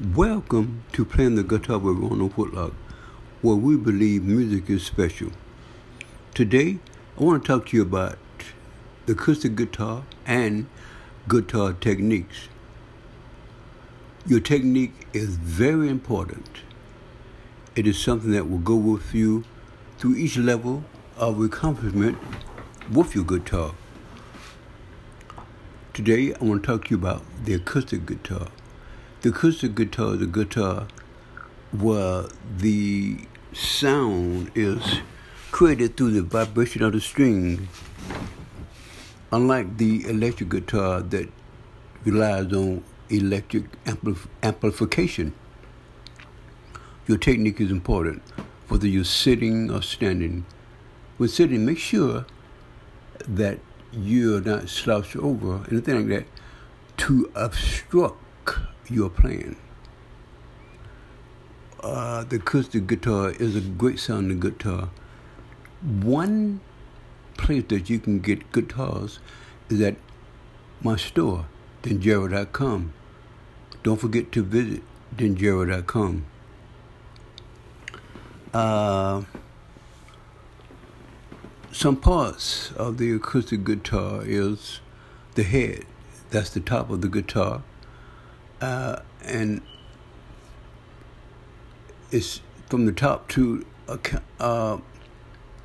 Welcome to Playing the Guitar with Ronald Whitlock, where we believe music is special. Today, I want to talk to you about the acoustic guitar and guitar techniques. Your technique is very important. It is something that will go with you through each level of accomplishment with your guitar. Today, I want to talk to you about the acoustic guitar. The acoustic guitar the guitar where the sound is created through the vibration of the string, unlike the electric guitar that relies on electric ampli- amplification. Your technique is important, whether you're sitting or standing. When sitting, make sure that you're not slouched over, anything like that, to obstruct you're playing. Uh, the acoustic guitar is a great sounding guitar. One place that you can get guitars is at my store, denjero.com. Don't forget to visit denjero.com. Uh, some parts of the acoustic guitar is the head. That's the top of the guitar uh, and it's from the top to a, uh,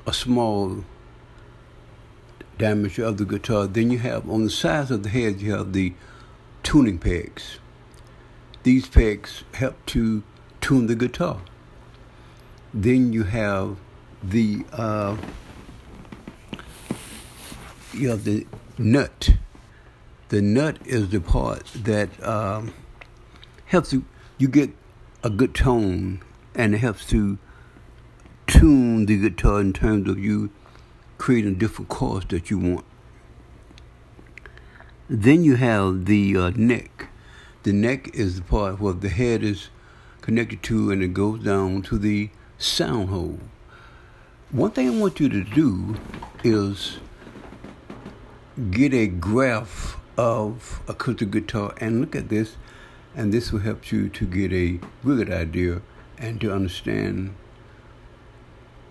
a small diameter of the guitar. Then you have on the sides of the head you have the tuning pegs. These pegs help to tune the guitar. Then you have the uh, you have the nut. The nut is the part that um, helps you, you get a good tone and it helps to tune the guitar in terms of you creating different chords that you want. Then you have the uh, neck. The neck is the part where the head is connected to and it goes down to the sound hole. One thing I want you to do is get a graph of a acoustic guitar and look at this and this will help you to get a good idea and to understand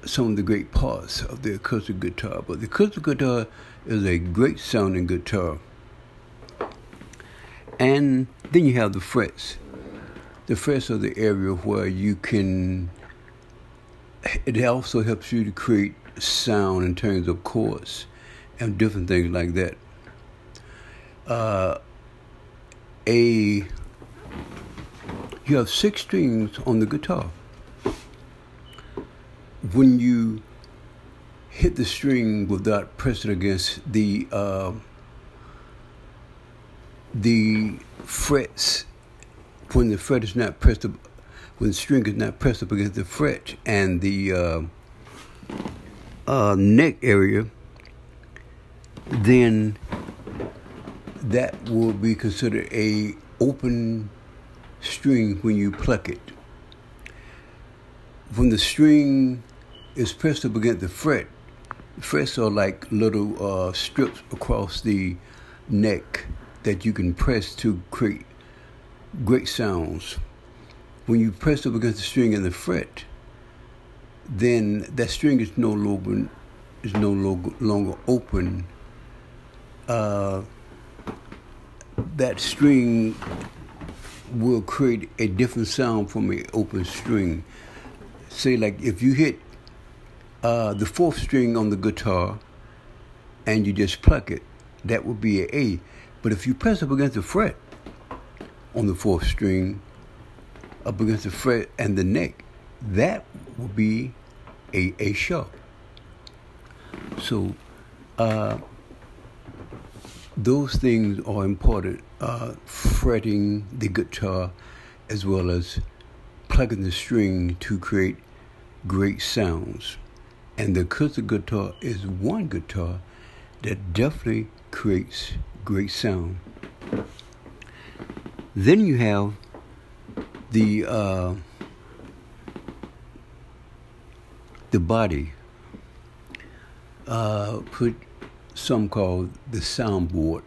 some of the great parts of the acoustic guitar. But the acoustic guitar is a great sounding guitar. And then you have the frets. The frets are the area where you can, it also helps you to create sound in terms of chords and different things like that. Uh, a you have six strings on the guitar. When you hit the string without pressing against the uh, the frets, when the fret is not pressed up, when the string is not pressed up against the fret and the uh, uh, neck area, then that will be considered a open string when you pluck it. When the string is pressed up against the fret, frets are like little uh, strips across the neck that you can press to create great sounds. When you press up against the string and the fret, then that string is no longer is no longer open. Uh, that string will create a different sound from an open string. Say, like if you hit uh, the fourth string on the guitar and you just pluck it, that would be an A. But if you press up against the fret on the fourth string, up against the fret and the neck, that would be a A sharp. So, uh, those things are important. Uh, fretting the guitar as well as plugging the string to create great sounds. And the acoustic guitar is one guitar that definitely creates great sound. Then you have the uh, the body. Uh, put some call the soundboard.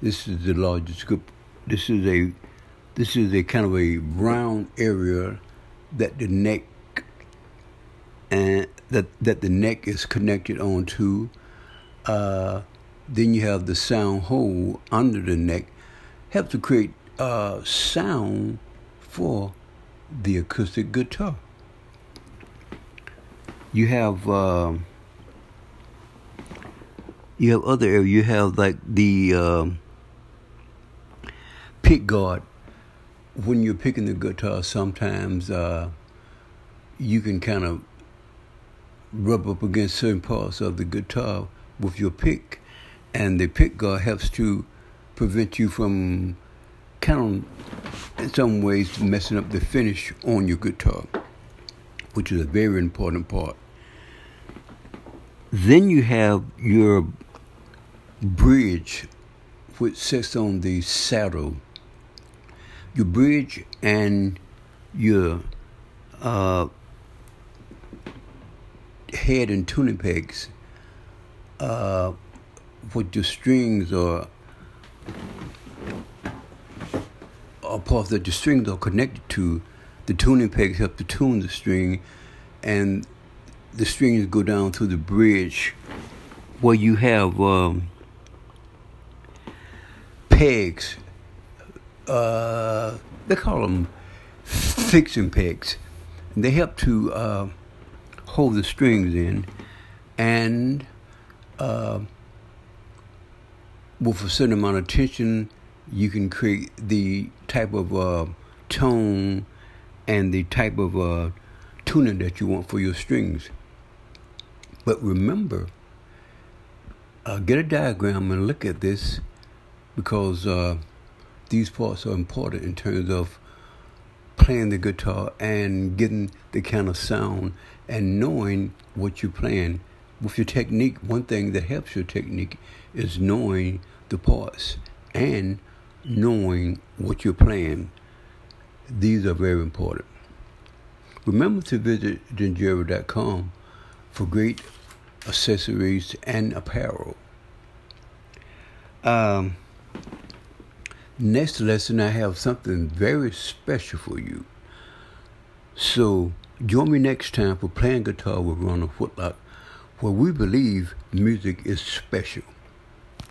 This is the largest group. This is a This is a kind of a round area that the neck and that that the neck is connected onto. Uh, then you have the sound hole under the neck, help to create uh, sound for the acoustic guitar. You have uh, you have other. You have like the um, pick guard. When you're picking the guitar, sometimes uh, you can kind of rub up against certain parts of the guitar with your pick, and the pick guard helps to prevent you from kind of, in some ways, messing up the finish on your guitar, which is a very important part. Then you have your bridge, which sits on the saddle. Your bridge and your uh, head and tuning pegs, uh, what your strings are, are parts that your strings are connected to. The tuning pegs help to tune the string, and the strings go down to the bridge where you have um, pegs. Uh, they call them fixing pegs. They help to uh, hold the strings in, and uh, with a certain amount of tension, you can create the type of uh, tone and the type of uh, tuning that you want for your strings. But remember, uh, get a diagram and look at this because uh, these parts are important in terms of playing the guitar and getting the kind of sound and knowing what you're playing with your technique. One thing that helps your technique is knowing the parts and knowing what you're playing. These are very important. Remember to visit Dangerous.com for great accessories and apparel. Um, next lesson, I have something very special for you. So join me next time for playing guitar with Ronald Whitlock, where we believe music is special.